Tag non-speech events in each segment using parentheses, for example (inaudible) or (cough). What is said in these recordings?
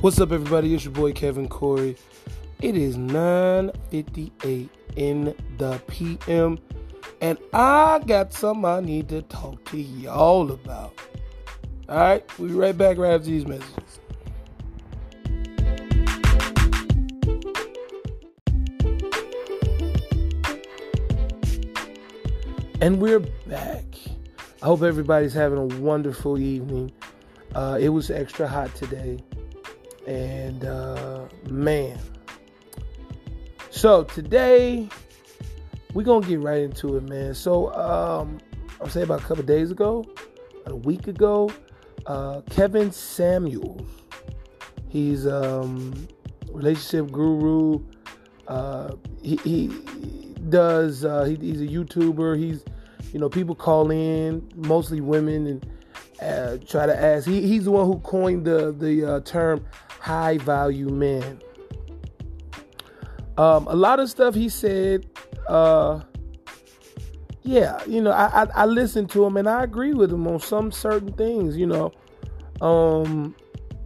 What's up, everybody? It's your boy Kevin Cory. It is 9:58 in the PM, and I got something I need to talk to y'all about. All right, we'll be right back right after these messages. And we're back. I hope everybody's having a wonderful evening. Uh, it was extra hot today. And uh, man. So today, we're to get right into it, man. So, um, I'll say about a couple days ago, a week ago, uh, Kevin Samuels. He's um, relationship guru. Uh, he, he does. Uh, he, he's a YouTuber. He's, you know, people call in, mostly women, and uh, try to ask. He, he's the one who coined the the uh, term high value men. Um, a lot of stuff he said. Uh, yeah, you know, I, I, I listened to him and I agree with him on some certain things. You know, um,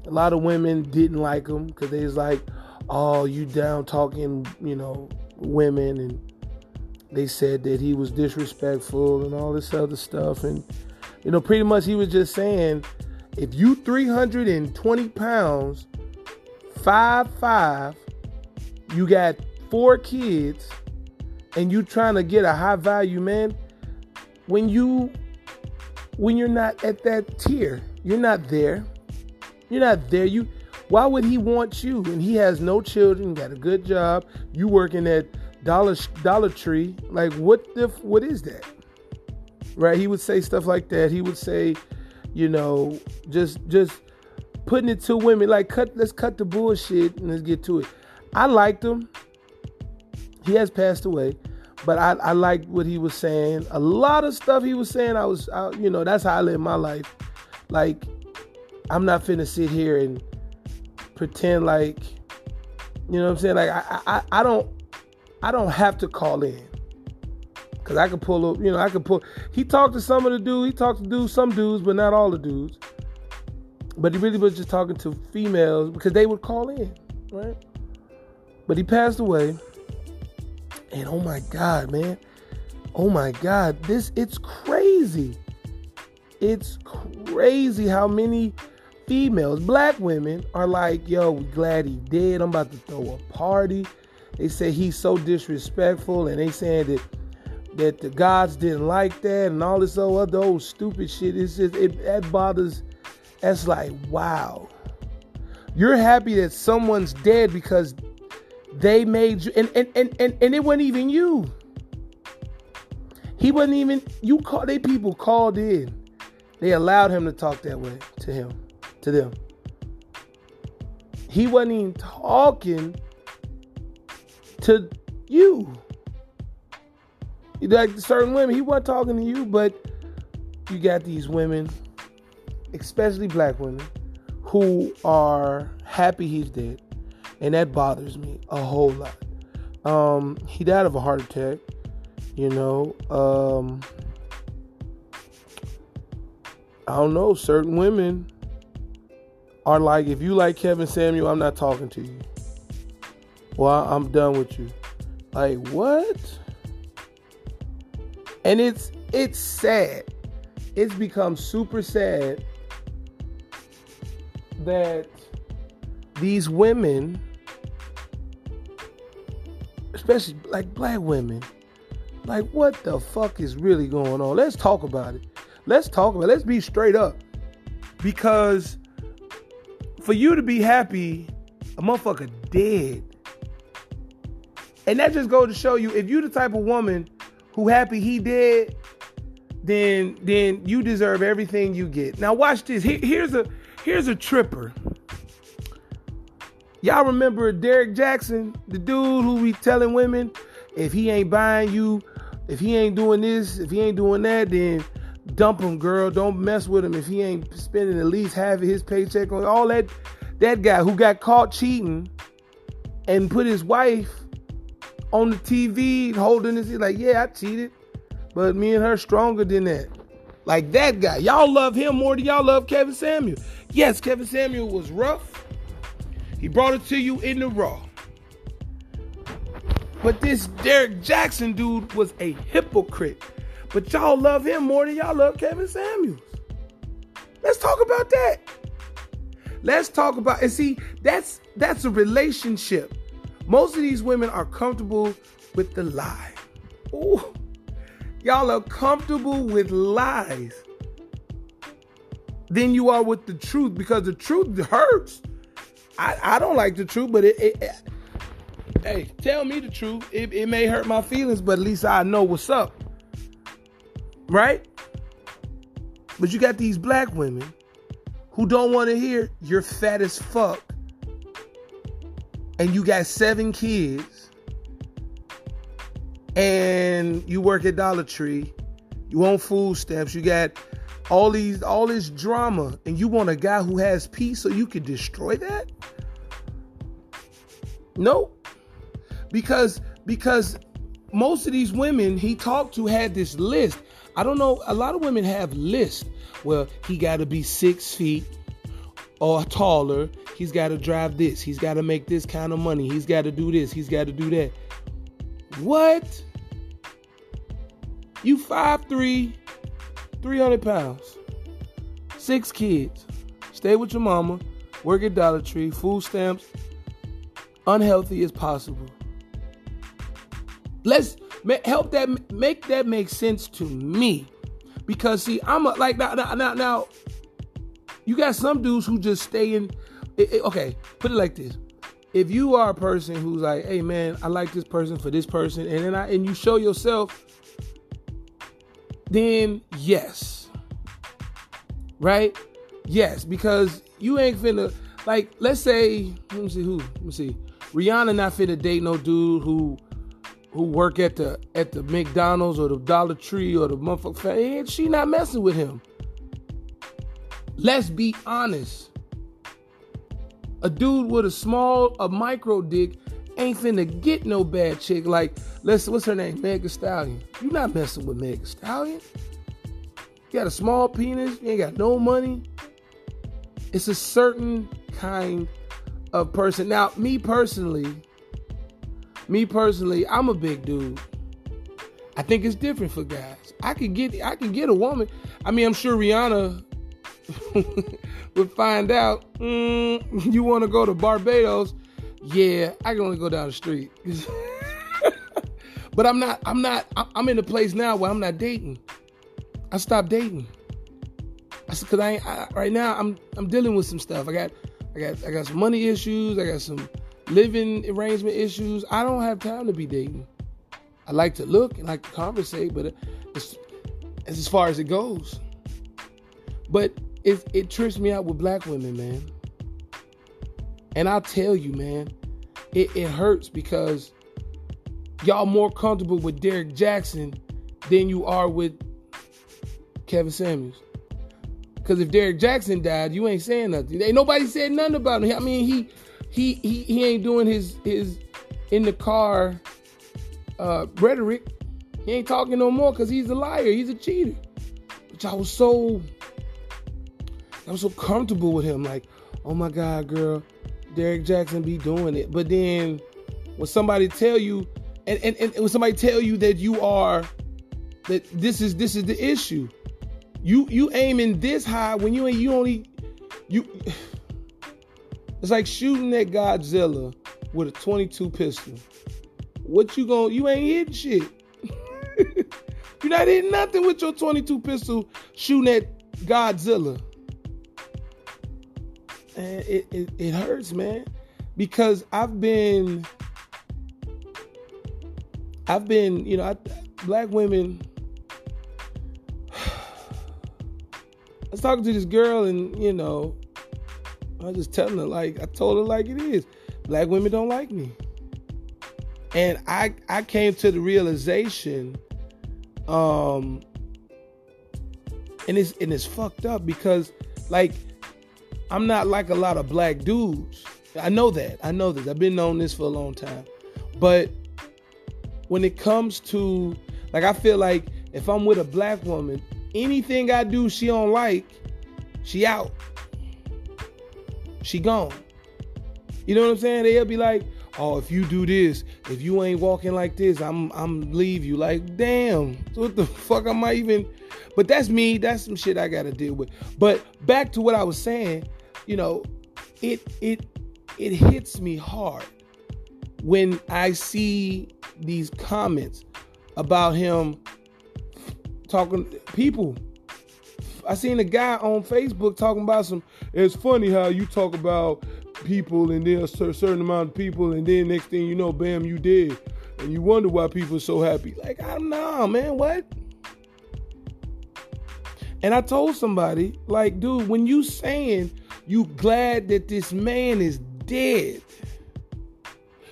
a lot of women didn't like him because they was like, "Oh, you down talking," you know, women, and they said that he was disrespectful and all this other stuff. And you know, pretty much he was just saying, if you 320 pounds, five five, you got four kids and you trying to get a high value man, when you when you're not at that tier, you're not there. You're not there. You why would he want you? And he has no children, got a good job. You working at Dollar Dollar Tree. Like what the what is that? Right? He would say stuff like that. He would say, you know, just just putting it to women like cut let's cut the bullshit and let's get to it. I liked him. He has passed away, but I, I liked what he was saying. A lot of stuff he was saying, I was, I, you know, that's how I live my life. Like, I'm not finna sit here and pretend like, you know what I'm saying? Like, I, I, I don't, I don't have to call in. Cause I could pull up, you know, I could pull. He talked to some of the dudes. He talked to dudes, some dudes, but not all the dudes. But he really was just talking to females because they would call in, right? But he passed away. And oh my God, man. Oh my God. This, it's crazy. It's crazy how many females, black women, are like, yo, we glad he did. I'm about to throw a party. They say he's so disrespectful, and they saying that that the gods didn't like that and all this other old stupid shit. It's just it that bothers. That's like wow. You're happy that someone's dead because they made you, and and and and, and it wasn't even you. He wasn't even you. Call they people called in. They allowed him to talk that way to him, to them. He wasn't even talking to you. Like certain women, he wasn't talking to you, but you got these women, especially black women, who are happy he's dead and that bothers me a whole lot. Um, he died of a heart attack, you know. Um, I don't know. Certain women are like, if you like Kevin Samuel, I'm not talking to you. Well, I'm done with you. Like what? And it's it's sad. It's become super sad that these women, especially like black women, like what the fuck is really going on? Let's talk about it. Let's talk about it. Let's be straight up. Because for you to be happy, a motherfucker dead. And that just goes to show you if you the type of woman who happy he dead, then then you deserve everything you get. Now watch this. Here, here's a here's a tripper. Y'all remember Derrick Jaxn, the dude who be telling women if he ain't buying you, if he ain't doing this, if he ain't doing that, then dump him, girl. Don't mess with him if he ain't spending at least half of his paycheck on all that. That guy who got caught cheating and put his wife on the TV holding this. He's like, yeah, I cheated, but me and her stronger than that. Like that guy. Y'all love him more than y'all love Kevin Samuel. Yes, Kevin Samuel was rough. He brought it to you in the raw. But this Derrick Jaxn dude was a hypocrite. But y'all love him more than y'all love Kevin Samuels. Let's talk about that. Let's talk about and see that's that's a relationship. Most of these women are comfortable with the lie. Ooh. Y'all are comfortable with lies than you are with the truth because the truth hurts. I, I don't like the truth, but it, it, it hey, tell me the truth. It, it may hurt my feelings, but at least I know what's up. Right? But you got these black women who don't want to hear you're fat as fuck and you got seven kids and you work at Dollar Tree, you own food stamps, you got all these all this drama and you want a guy who has peace so you can destroy that? No. Because because most of these women he talked to had this list. I don't know, a lot of women have lists. Well, he got to be six feet or taller. He's got to drive this. He's got to make this kind of money. He's got to do this. He's got to do that. What? You 5'3, 300 pounds, six kids, stay with your mama, work at Dollar Tree, food stamps, unhealthy as possible. Let's help that make that make sense to me, because see, I'm a, like now now now. You got some dudes who just stay in. It, it, okay, put it like this: if you are a person who's like, "Hey man, I like this person for this person," and then I and you show yourself, then yes, right? Yes, because you ain't finna like. Let's say, let me see who. Let me see. Rihanna not finna date no dude who who work at the at the McDonald's or the Dollar Tree or the motherfucker. And she not messing with him. Let's be honest. A dude with a small, a micro dick ain't finna get no bad chick. Like, let's what's her name? Meg Stallion. You not messing with Meg Stallion. You got a small penis, you ain't got no money. It's a certain kind of person. Now, me personally, me personally, I'm a big dude. I think it's different for guys. I could get I could get a woman. I mean, I'm sure Rihanna (laughs) would find out mm, you want to go to Barbados. Yeah, I can only go down the street. (laughs) but I'm not. I'm not. I'm in a place now where I'm not dating. I stopped dating. I said, cause I, I right now I'm I'm dealing with some stuff. I got I got I got some money issues. I got some living arrangement issues. I don't have time to be dating. I like to look and like to conversate, but it's, it's as far as it goes. But it, it trips me out with black women, man. And I'll tell you, man, it, it hurts because y'all more comfortable with Derrick Jaxn than you are with Kevin Samuels. Because if Derrick Jaxn died, you ain't saying nothing. Ain't nobody said nothing about him. I mean, he he he he ain't doing his his in the car uh rhetoric. He ain't talking no more because he's a liar. He's a cheater. Which I was so I was so comfortable with him. Like, oh my God, girl, Derrick Jaxn be doing it. But then when somebody tell you, and, and, and when somebody tell you that you are, that this is this is the issue. You you aiming this high when you ain't you only you. (sighs) It's like shooting at Godzilla with a 22 pistol. What you going you ain't hitting shit. (laughs) You're not hitting nothing with your 22 pistol shooting at Godzilla and it, it, it hurts, man, because I've been, I've been, you know, I, black women. (sighs) I was talking to this girl, and you know, I was just telling her like I told her like it is. Black women don't like me, and I I came to the realization, um, and it's and it's fucked up because like I'm not like a lot of black dudes. I know that. I know this. I've been knowing this for a long time. But when it comes to like I feel like if I'm with a black woman, anything I do she don't like, she out. She gone. You know what I'm saying? They'll be like, "Oh, if you do this, if you ain't walking like this, I'm I'm leave you." Like, damn, what the (laughs) fuck am I even? But that's me. That's some shit I got to deal with. But back to what I was saying, you know, it it it hits me hard when I see these comments about him talking people. I seen a guy on Facebook talking about some. It's funny how you talk about people and then a certain amount of people, and then next thing you know, bam, you did, and you wonder why people are so happy. Like I don't know, man. What? And I told somebody, like, dude, when you saying you glad that this man is dead,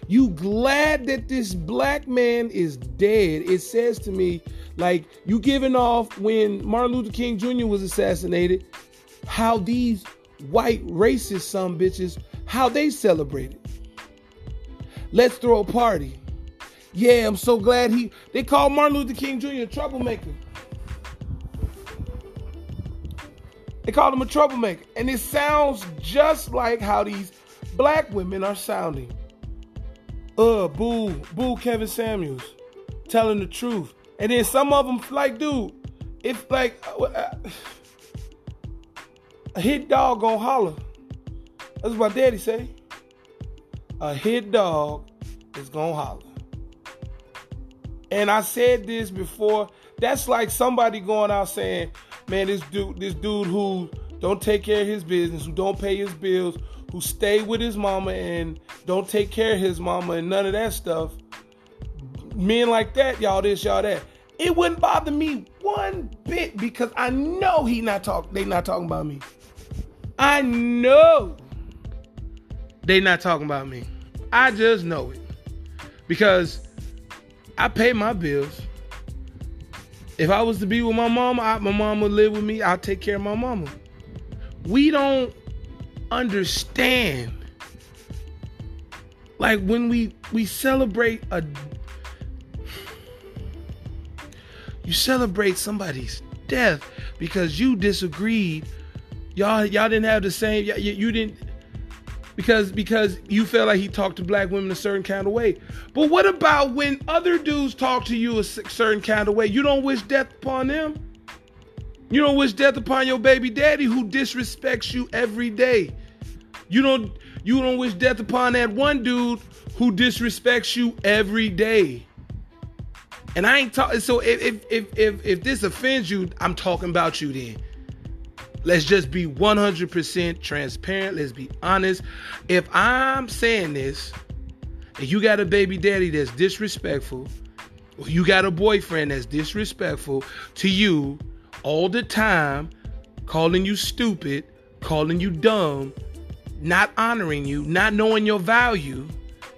you glad that this black man is dead. It says to me, like, you giving off when Martin Luther King Jr. was assassinated, how these white racist some bitches, how they celebrated. Let's throw a party. Yeah, I'm so glad he they called Martin Luther King Jr. a troublemaker. They called him a troublemaker. And it sounds just like how these black women are sounding. Uh, boo, boo Kevin Samuels telling the truth. And then some of them, like, dude, if like uh, uh a hit dog gonna holler. That's what my daddy say. A hit dog is gonna holler. And I said this before. That's like somebody going out saying, man, this dude, this dude who don't take care of his business, who don't pay his bills, who stay with his mama and don't take care of his mama and none of that stuff. Men like that, y'all this, y'all that. It wouldn't bother me one bit because I know he not talk. They not talking about me. I know they not talking about me. I just know it because I pay my bills. If I was to be with my mama, I, my mama would live with me. I'll take care of my mama. We don't understand. Like when we we celebrate a you celebrate somebody's death because you disagreed. Y'all y'all didn't have the same you didn't because because you felt like he talked to black women a certain kind of way. But what about when other dudes talk to you a certain kind of way? You don't wish death upon them. You don't wish death upon your baby daddy who disrespects you every day. You don't you don't wish death upon that one dude who disrespects you every day. And I ain't talking. So if, if if if if this offends you, I'm talking about you then. Let's just be 100% transparent. Let's be honest. If I'm saying this, and you got a baby daddy that's disrespectful, or you got a boyfriend that's disrespectful to you all the time, calling you stupid, calling you dumb, not honoring you, not knowing your value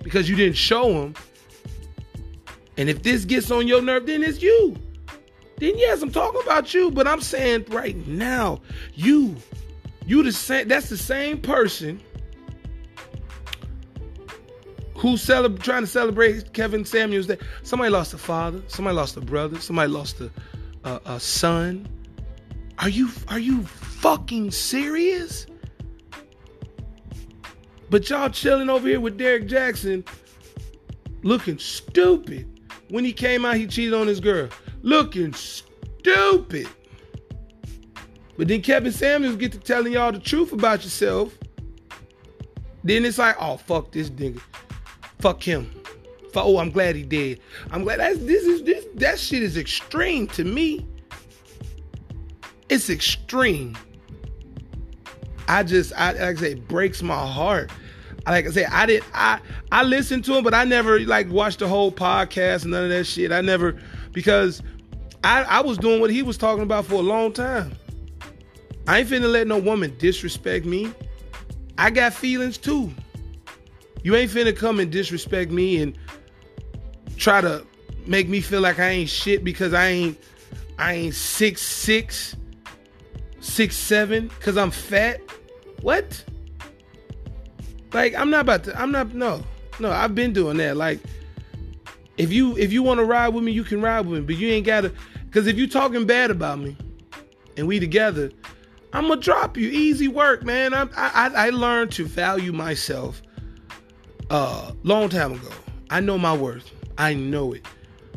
because you didn't show them. And if this gets on your nerve, then it's you then yes, I'm talking about you, but I'm saying right now, you, you the same. That's the same person who's cele- trying to celebrate Kevin Samuels. Day. Somebody lost a father. Somebody lost a brother. Somebody lost a, a, a son. Are you are you fucking serious? But y'all chilling over here with Derrick Jaxn, looking stupid. When he came out, he cheated on his girl looking stupid. But then Kevin Samuels get to telling y'all the truth about yourself. Then it's like, oh fuck this nigga, fuck him. Oh, I'm glad he did. I'm glad that's this is this that shit is extreme to me. It's extreme. I just I like I say it breaks my heart. Like I say, I did I I listened to him, but I never like watched the whole podcast and none of that shit. I never because I, I was doing what he was talking about for a long time. I ain't finna let no woman disrespect me. I got feelings too. You ain't finna come and disrespect me and try to make me feel like I ain't shit because I ain't I ain't six six, six seven, cause I'm fat. What? Like I'm not about to. I'm not. No, no. I've been doing that. Like if you if you want to ride with me, you can ride with me, but you ain't gotta. Because if you talking bad about me and we together, I'm gonna drop you. Easy work, man. I, I I learned to value myself Uh, long time ago. I know my worth. I know it.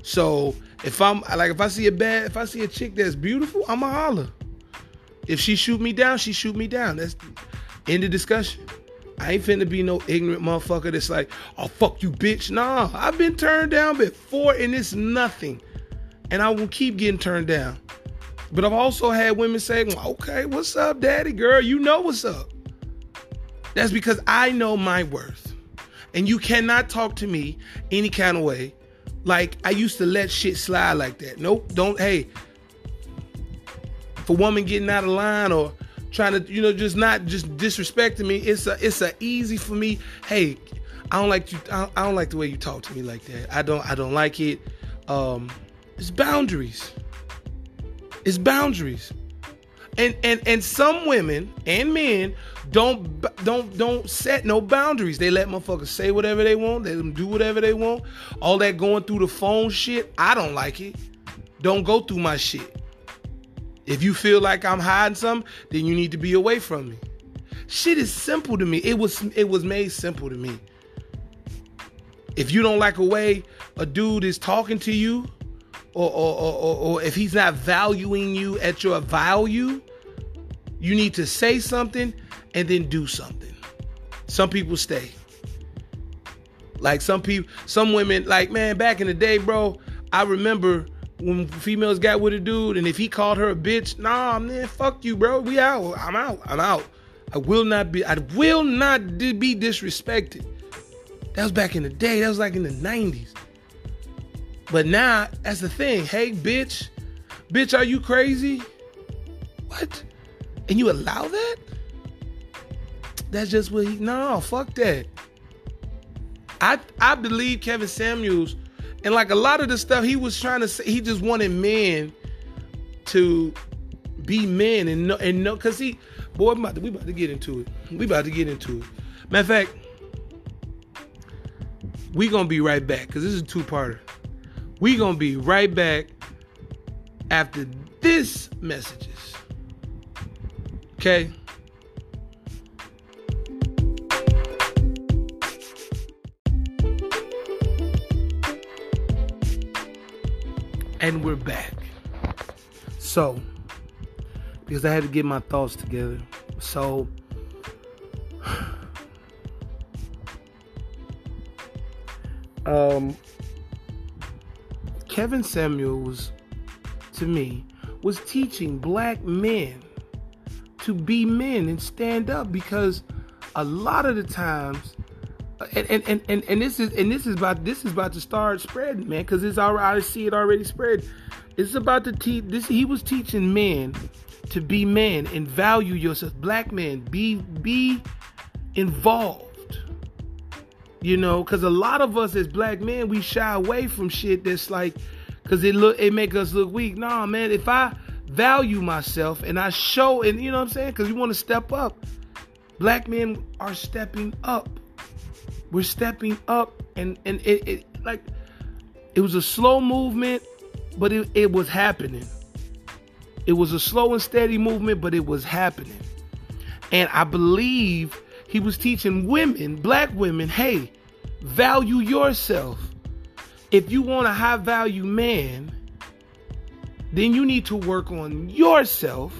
So if I'm like if I see a bad if I see a chick that's beautiful, I'ma holler. If she shoot me down, she shoot me down. That's end of discussion. I ain't finna be no ignorant motherfucker that's like, oh fuck you, bitch. Nah, I've been turned down before and it's nothing. And I will keep getting turned down. But I've also had women say, okay, what's up, daddy girl? You know what's up. That's because I know my worth. And you cannot talk to me any kind of way. Like I used to let shit slide like that. Nope, don't hey. For woman getting out of line or trying to, you know, just not just disrespecting me. It's a it's a easy for me. Hey, I don't like you. I don't like the way you talk to me like that. I don't I don't like it. Um, it's boundaries. It's boundaries. And and and some women and men don't don't don't set no boundaries. They let motherfuckers say whatever they want. Let them do whatever they want. All that going through the phone shit, I don't like it. Don't go through my shit. If you feel like I'm hiding something, then you need to be away from me. Shit is simple to me. It was it was made simple to me. If you don't like a way a dude is talking to you, or or, or, or if he's not valuing you at your value, you need to say something and then do something. Some people stay. Like some people, some women, like man, back in the day, bro, I remember when females got with a dude, and if he called her a bitch, nah, man, fuck you, bro. We out. I'm out. I'm out. I will not be. I will not be disrespected. That was back in the day. That was like in the '90s. But now that's the thing. Hey, bitch, bitch, are you crazy? What? And you allow that? That's just what he. No, fuck that. I I believe Kevin Samuels and like a lot of the stuff he was trying to say, he just wanted men to be men and no and no because he boy we about, to, we about to get into it. We about to get into it. Matter of fact, we gonna be right back because this is a two-parter. We gonna be right back after this messages. Okay. And we're back. So, because I had to get my thoughts together. So, (sighs) um, Kevin Samuels, to me, was teaching black men to be men and stand up because a lot of the times and, and, and, and, this is and this is about this is about to start spreading, man, because it's already I see it already spread. It's about to teach this he was teaching men to be men and value yourself. Black men, be be involved. You know, because a lot of us as black men, we shy away from shit that's like because it look it make us look weak. Nah, man, if I value myself and I show and you know what I'm saying, because we want to step up. Black men are stepping up we're stepping up and and it, it like it was a slow movement but it, it was happening it was a slow and steady movement but it was happening and i believe he was teaching women black women hey value yourself if you want a high value man then you need to work on yourself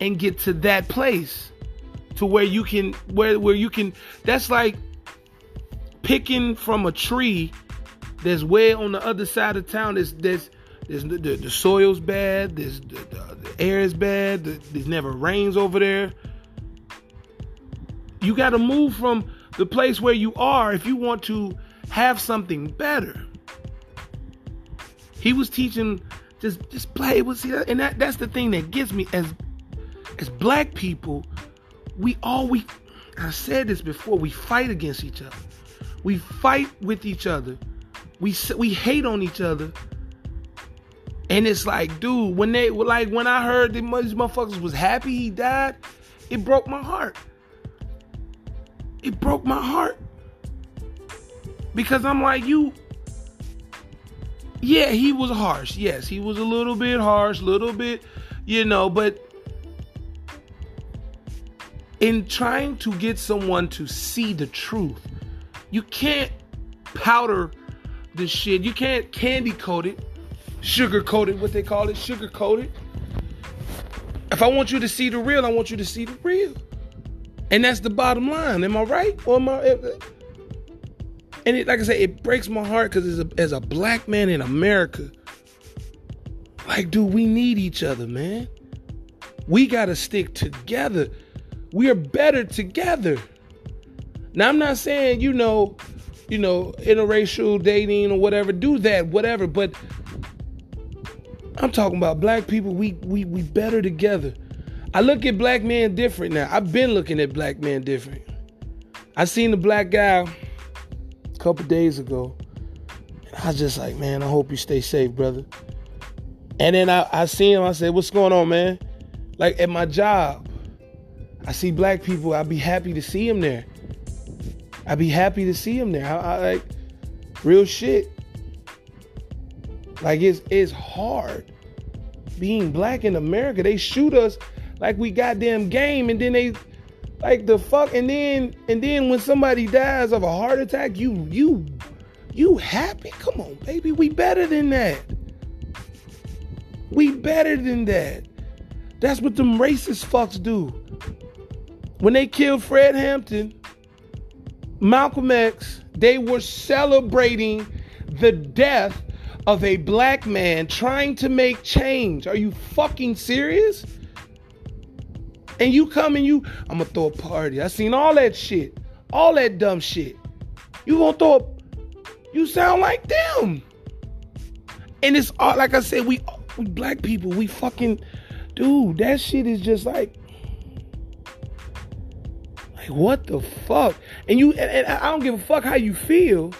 and get to that place to where you can where where you can that's like picking from a tree that's way on the other side of town. There's there's, there's the, the, the soil's bad. There's the, the, the air is bad. There's never rains over there. You got to move from the place where you are if you want to have something better. He was teaching just just play with see and that that's the thing that gets me as as black people we all we I said this before we fight against each other we fight with each other. We we hate on each other. And it's like, dude, when they like when I heard that these motherfuckers was happy he died, it broke my heart. It broke my heart. Because I'm like, you yeah, he was harsh. Yes, he was a little bit harsh, little bit, you know, but in trying to get someone to see the truth, You can't powder this shit. You can't candy coat it, sugar coat it, what they call it, sugar coat it. If I want you to see the real, I want you to see the real. And that's the bottom line. Am I right? Or am I? And it, like I said, it breaks my heart because as a, as a black man in America, like, dude, we need each other, man. We got to stick together. We are better together. Now, I'm not saying, you know, you know, interracial dating or whatever, do that, whatever, but I'm talking about black people, we we we better together. I look at black men different now. I've been looking at black men different. I seen a black guy a couple days ago. And I was just like, man, I hope you stay safe, brother. And then I, I see him, I said, What's going on, man? Like at my job, I see black people, I'd be happy to see them there. I'd be happy to see them there. I, I like real shit. Like it's it's hard being black in America. They shoot us like we goddamn game, and then they like the fuck, and then and then when somebody dies of a heart attack, you you you happy? Come on, baby, we better than that. We better than that. That's what them racist fucks do. When they killed Fred Hampton, Malcolm X, they were celebrating the death of a black man trying to make change. Are you fucking serious? And you come and you, I'm gonna throw a party. I seen all that shit, all that dumb shit. You gonna throw a, you sound like them. And it's all like I said, we we black people, we fucking dude, that shit is just like like what the fuck? And you and, and I don't give a fuck how you feel.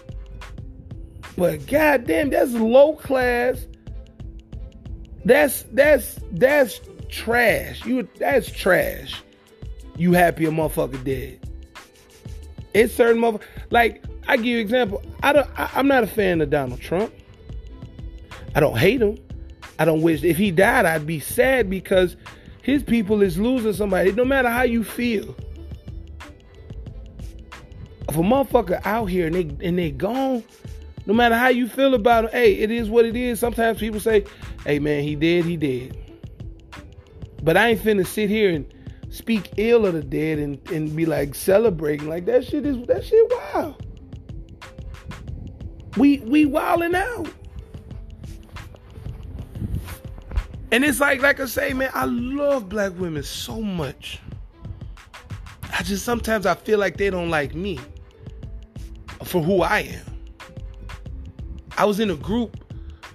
But goddamn, that's low class. That's that's that's trash. You that's trash. You happy a motherfucker dead. It's certain motherfucker like I give you example. I don't I, I'm not a fan of Donald Trump. I don't hate him. I don't wish if he died, I'd be sad because his people is losing somebody. No matter how you feel. If a motherfucker out here and they and they gone, no matter how you feel about him, hey, it is what it is. Sometimes people say, hey man, he did, he did. But I ain't finna sit here and speak ill of the dead and, and be like celebrating. Like that shit is that shit wild. We we wilding out. And it's like, like I say, man, I love black women so much. I just sometimes I feel like they don't like me for who I am. I was in a group,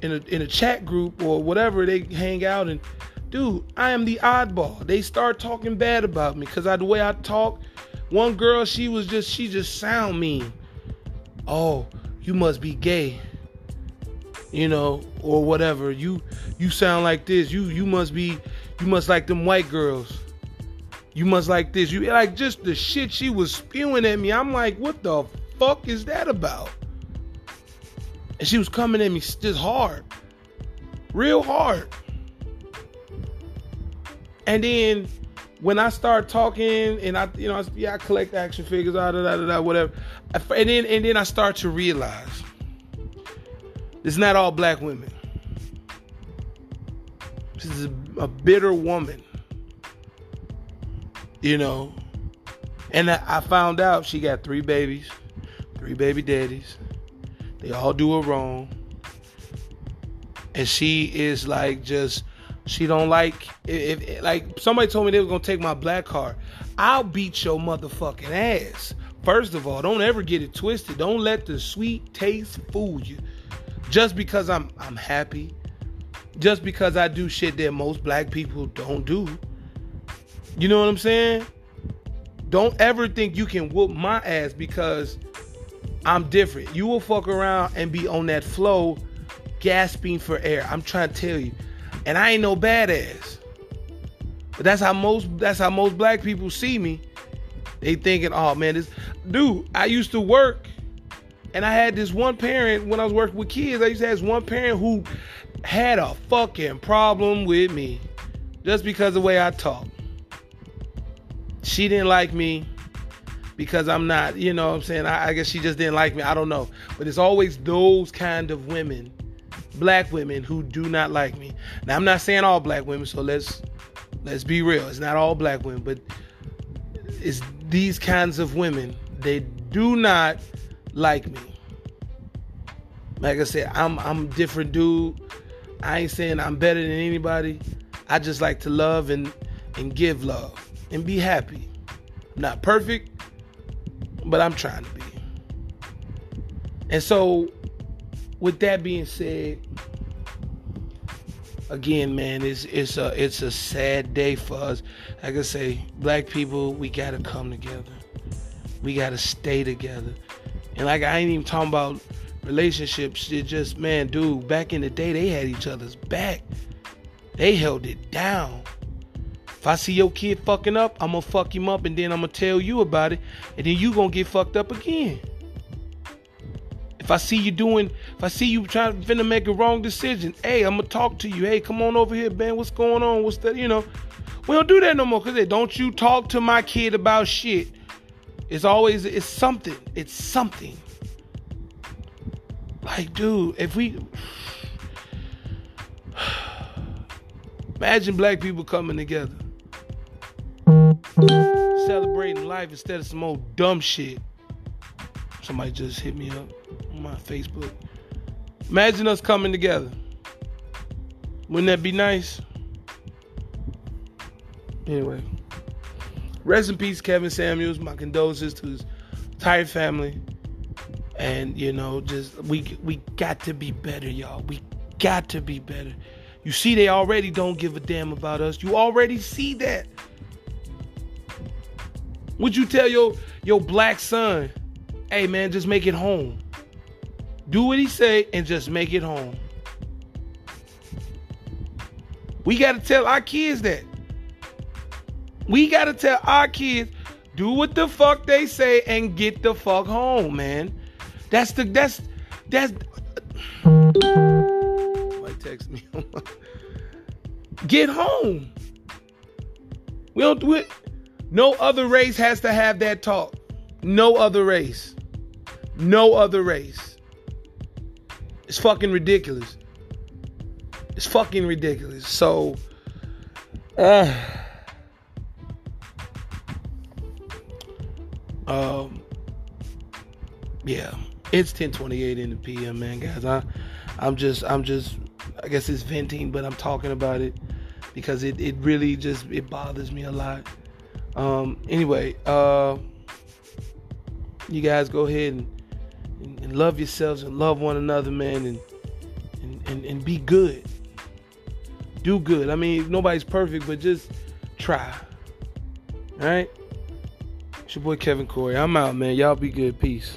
in a in a chat group or whatever they hang out and dude, I am the oddball. They start talking bad about me because the way I talk. One girl, she was just she just sound mean. Oh, you must be gay. You know, or whatever. You you sound like this. You you must be you must like them white girls. You must like this. You like just the shit she was spewing at me. I'm like, what the fuck is that about? And she was coming at me just hard. Real hard. And then when I start talking and I, you know, yeah, I collect action figures, da da da da, whatever. And then and then I start to realize it's not all black women. This is a, a bitter woman, you know. And I, I found out she got three babies, three baby daddies. They all do her wrong. And she is like just she don't like if, if like somebody told me they were gonna take my black card. I'll beat your motherfucking ass. First of all, don't ever get it twisted. Don't let the sweet taste fool you. Just because I'm I'm happy, just because I do shit that most black people don't do. You know what I'm saying? Don't ever think you can whoop my ass because I'm different. You will fuck around and be on that flow, gasping for air. I'm trying to tell you. And I ain't no badass. But that's how most that's how most black people see me. They thinking, oh man, this dude, I used to work and I had this one parent when I was working with kids, I used to have this one parent who had a fucking problem with me. Just because of the way I talk. She didn't like me because I'm not, you know what I'm saying? I, I guess she just didn't like me. I don't know. But it's always those kind of women, black women, who do not like me. Now I'm not saying all black women, so let's let's be real. It's not all black women, but it's these kinds of women. They do not like me. Like I said, I'm I'm different dude. I ain't saying I'm better than anybody. I just like to love and and give love and be happy. I'm not perfect, but I'm trying to be. And so, with that being said, again, man, it's it's a it's a sad day for us. Like I say, black people, we gotta come together. We gotta stay together. And like I ain't even talking about relationships. It just man, dude, back in the day they had each other's back. They held it down. If I see your kid fucking up, I'm gonna fuck him up and then I'm gonna tell you about it, and then you gonna get fucked up again. If I see you doing, if I see you trying to make a wrong decision, hey, I'm gonna talk to you. Hey, come on over here, Ben. What's going on? What's that? You know, we don't do that no more. Cause they don't you talk to my kid about shit. It's always it's something. It's something. Like, dude, if we (sighs) imagine black people coming together, celebrating life instead of some old dumb shit. Somebody just hit me up on my Facebook. Imagine us coming together. Wouldn't that be nice? Anyway, rest in peace, Kevin Samuels. My condolences to his entire family and you know just we we got to be better y'all we got to be better you see they already don't give a damn about us you already see that would you tell your your black son hey man just make it home do what he say and just make it home we got to tell our kids that we got to tell our kids do what the fuck they say and get the fuck home man that's the that's that's. Might text me. (laughs) Get home. We don't do it. No other race has to have that talk. No other race. No other race. It's fucking ridiculous. It's fucking ridiculous. So, uh, um, yeah. It's 10:28 in the PM, man, guys. I, I'm just, I'm just, I guess it's venting, but I'm talking about it because it, it really just it bothers me a lot. Um, anyway, uh, you guys go ahead and, and, and love yourselves and love one another, man, and, and, and, and be good. Do good. I mean, nobody's perfect, but just try. All right. It's your boy Kevin Cory. I'm out, man. Y'all be good. Peace.